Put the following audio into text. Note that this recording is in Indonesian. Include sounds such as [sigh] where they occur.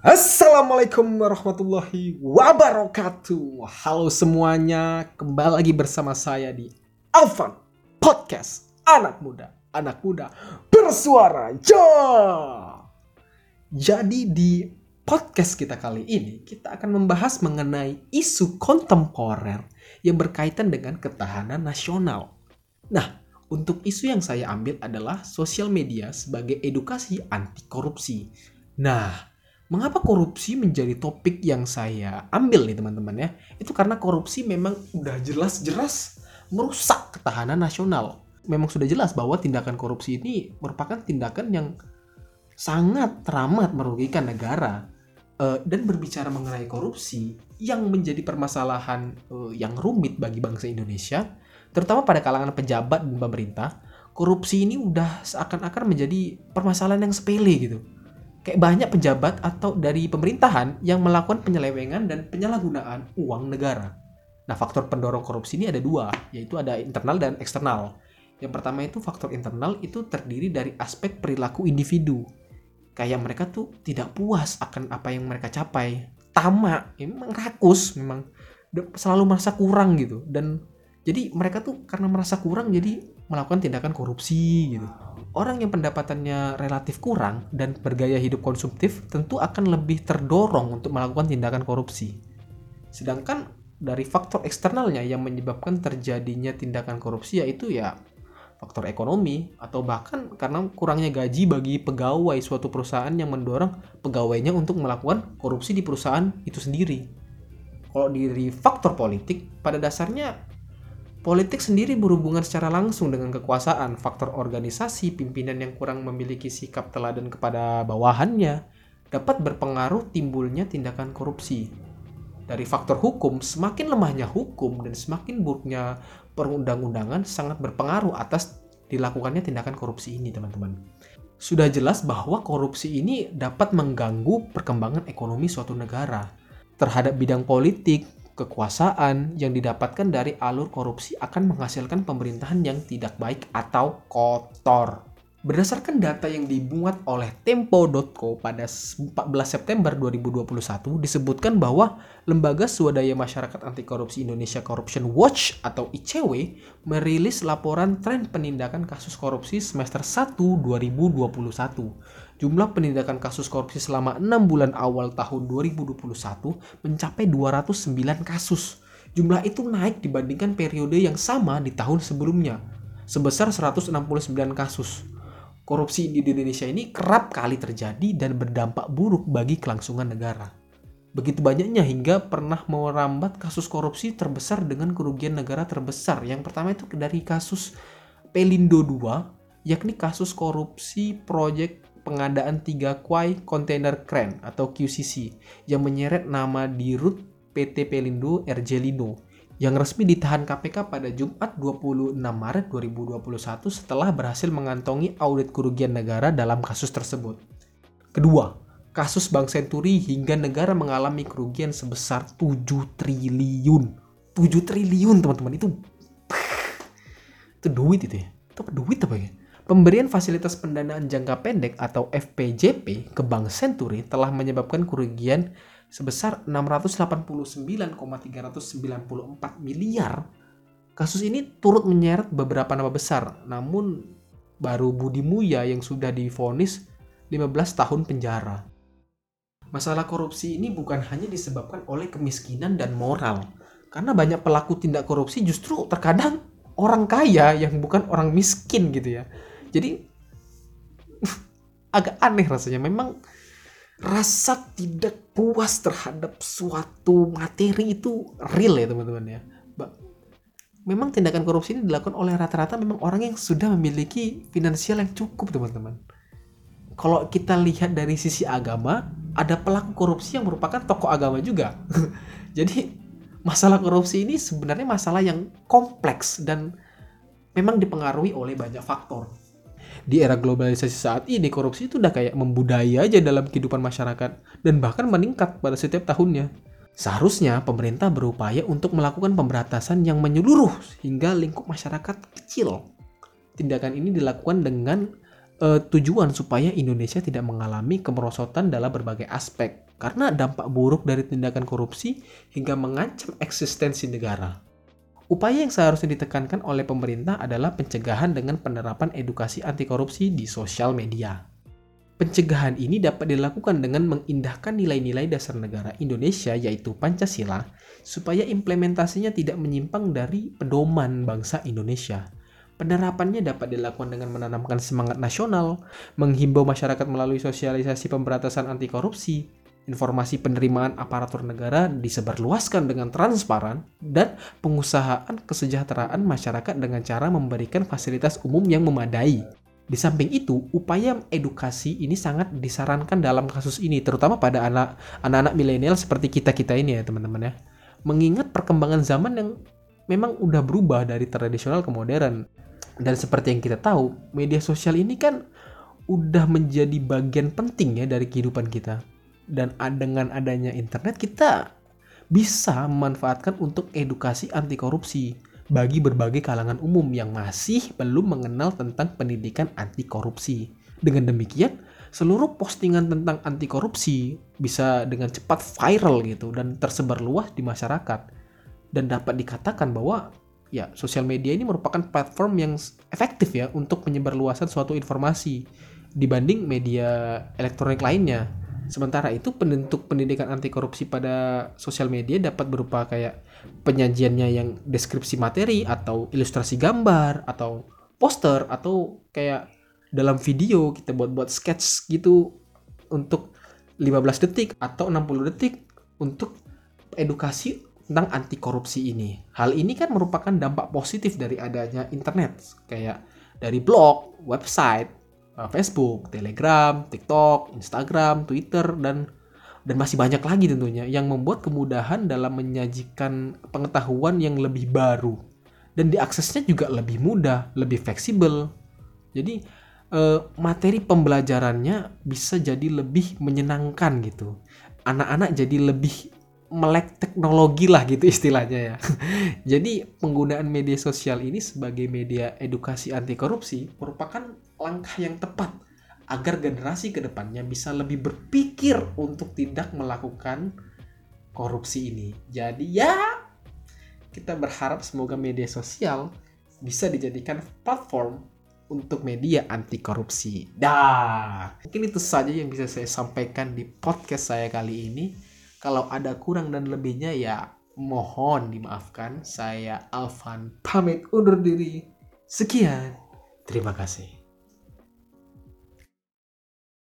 Assalamualaikum warahmatullahi wabarakatuh. Halo semuanya, kembali lagi bersama saya di Alvan Podcast Anak Muda, Anak Muda Bersuara. Ja. Jadi di podcast kita kali ini kita akan membahas mengenai isu kontemporer yang berkaitan dengan ketahanan nasional. Nah, untuk isu yang saya ambil adalah sosial media sebagai edukasi anti korupsi. Nah, mengapa korupsi menjadi topik yang saya ambil nih teman-teman ya? Itu karena korupsi memang udah jelas-jelas merusak ketahanan nasional. Memang sudah jelas bahwa tindakan korupsi ini merupakan tindakan yang sangat teramat merugikan negara. Uh, dan berbicara mengenai korupsi yang menjadi permasalahan uh, yang rumit bagi bangsa Indonesia terutama pada kalangan pejabat dan pemerintah, korupsi ini udah seakan-akan menjadi permasalahan yang sepele gitu. Kayak banyak pejabat atau dari pemerintahan yang melakukan penyelewengan dan penyalahgunaan uang negara. Nah, faktor pendorong korupsi ini ada dua, yaitu ada internal dan eksternal. Yang pertama itu faktor internal itu terdiri dari aspek perilaku individu. Kayak mereka tuh tidak puas akan apa yang mereka capai. Tamak, memang rakus, memang selalu merasa kurang gitu. Dan jadi mereka tuh karena merasa kurang jadi melakukan tindakan korupsi gitu. Orang yang pendapatannya relatif kurang dan bergaya hidup konsumtif tentu akan lebih terdorong untuk melakukan tindakan korupsi. Sedangkan dari faktor eksternalnya yang menyebabkan terjadinya tindakan korupsi yaitu ya faktor ekonomi atau bahkan karena kurangnya gaji bagi pegawai suatu perusahaan yang mendorong pegawainya untuk melakukan korupsi di perusahaan itu sendiri. Kalau dari faktor politik, pada dasarnya Politik sendiri berhubungan secara langsung dengan kekuasaan, faktor organisasi, pimpinan yang kurang memiliki sikap teladan kepada bawahannya, dapat berpengaruh timbulnya tindakan korupsi. Dari faktor hukum, semakin lemahnya hukum dan semakin buruknya perundang-undangan sangat berpengaruh atas dilakukannya tindakan korupsi ini, teman-teman. Sudah jelas bahwa korupsi ini dapat mengganggu perkembangan ekonomi suatu negara. Terhadap bidang politik, kekuasaan yang didapatkan dari alur korupsi akan menghasilkan pemerintahan yang tidak baik atau kotor. Berdasarkan data yang dibuat oleh Tempo.co pada 14 September 2021 disebutkan bahwa Lembaga Swadaya Masyarakat Anti Korupsi Indonesia Corruption Watch atau ICW merilis laporan tren penindakan kasus korupsi semester 1 2021 jumlah penindakan kasus korupsi selama 6 bulan awal tahun 2021 mencapai 209 kasus. Jumlah itu naik dibandingkan periode yang sama di tahun sebelumnya, sebesar 169 kasus. Korupsi di Indonesia ini kerap kali terjadi dan berdampak buruk bagi kelangsungan negara. Begitu banyaknya hingga pernah merambat kasus korupsi terbesar dengan kerugian negara terbesar. Yang pertama itu dari kasus Pelindo II, yakni kasus korupsi proyek pengadaan tiga kuai kontainer kren atau QCC yang menyeret nama di root PT Pelindo Ergelino yang resmi ditahan KPK pada Jumat 26 Maret 2021 setelah berhasil mengantongi audit kerugian negara dalam kasus tersebut. Kedua, kasus Bank Senturi hingga negara mengalami kerugian sebesar 7 triliun. 7 triliun teman-teman itu itu duit itu ya. Itu duit apa ya? Pemberian fasilitas pendanaan jangka pendek atau FPJP ke Bank Senturi telah menyebabkan kerugian sebesar 689,394 miliar. Kasus ini turut menyeret beberapa nama besar, namun baru Budi Muya yang sudah divonis 15 tahun penjara. Masalah korupsi ini bukan hanya disebabkan oleh kemiskinan dan moral, karena banyak pelaku tindak korupsi justru terkadang orang kaya yang bukan orang miskin gitu ya jadi [laughs] agak aneh rasanya memang rasa tidak puas terhadap suatu materi itu real ya teman-teman ya. Memang tindakan korupsi ini dilakukan oleh rata-rata memang orang yang sudah memiliki finansial yang cukup teman-teman. Kalau kita lihat dari sisi agama ada pelaku korupsi yang merupakan tokoh agama juga. [laughs] Jadi masalah korupsi ini sebenarnya masalah yang kompleks dan memang dipengaruhi oleh banyak faktor di era globalisasi saat ini korupsi itu udah kayak membudaya aja dalam kehidupan masyarakat dan bahkan meningkat pada setiap tahunnya. Seharusnya pemerintah berupaya untuk melakukan pemberantasan yang menyeluruh hingga lingkup masyarakat kecil. tindakan ini dilakukan dengan uh, tujuan supaya Indonesia tidak mengalami kemerosotan dalam berbagai aspek karena dampak buruk dari tindakan korupsi hingga mengancam eksistensi negara. Upaya yang seharusnya ditekankan oleh pemerintah adalah pencegahan dengan penerapan edukasi anti korupsi di sosial media. Pencegahan ini dapat dilakukan dengan mengindahkan nilai-nilai dasar negara Indonesia yaitu Pancasila supaya implementasinya tidak menyimpang dari pedoman bangsa Indonesia. Penerapannya dapat dilakukan dengan menanamkan semangat nasional, menghimbau masyarakat melalui sosialisasi pemberantasan anti korupsi, informasi penerimaan aparatur negara disebarluaskan dengan transparan, dan pengusahaan kesejahteraan masyarakat dengan cara memberikan fasilitas umum yang memadai. Di samping itu, upaya edukasi ini sangat disarankan dalam kasus ini, terutama pada anak anak milenial seperti kita-kita ini ya teman-teman ya. Mengingat perkembangan zaman yang memang udah berubah dari tradisional ke modern dan seperti yang kita tahu, media sosial ini kan udah menjadi bagian penting ya dari kehidupan kita. Dan dengan adanya internet kita bisa memanfaatkan untuk edukasi anti korupsi bagi berbagai kalangan umum yang masih belum mengenal tentang pendidikan anti korupsi. Dengan demikian, seluruh postingan tentang anti korupsi bisa dengan cepat viral gitu dan tersebar luas di masyarakat. Dan dapat dikatakan bahwa ya sosial media ini merupakan platform yang efektif ya untuk menyebarluaskan suatu informasi dibanding media elektronik lainnya. Sementara itu penentuk pendidikan anti korupsi pada sosial media dapat berupa kayak penyajiannya yang deskripsi materi atau ilustrasi gambar atau poster atau kayak dalam video kita buat-buat sketch gitu untuk 15 detik atau 60 detik untuk edukasi tentang anti korupsi ini. Hal ini kan merupakan dampak positif dari adanya internet, kayak dari blog, website, Facebook, Telegram, TikTok, Instagram, Twitter, dan dan masih banyak lagi tentunya yang membuat kemudahan dalam menyajikan pengetahuan yang lebih baru dan diaksesnya juga lebih mudah, lebih fleksibel. Jadi eh, materi pembelajarannya bisa jadi lebih menyenangkan gitu. Anak-anak jadi lebih melek teknologi lah gitu istilahnya ya. [laughs] Jadi penggunaan media sosial ini sebagai media edukasi anti korupsi merupakan langkah yang tepat agar generasi ke depannya bisa lebih berpikir untuk tidak melakukan korupsi ini. Jadi ya kita berharap semoga media sosial bisa dijadikan platform untuk media anti korupsi. Dah, mungkin itu saja yang bisa saya sampaikan di podcast saya kali ini. Kalau ada kurang dan lebihnya ya mohon dimaafkan. Saya Alvan pamit undur diri. Sekian. Terima kasih.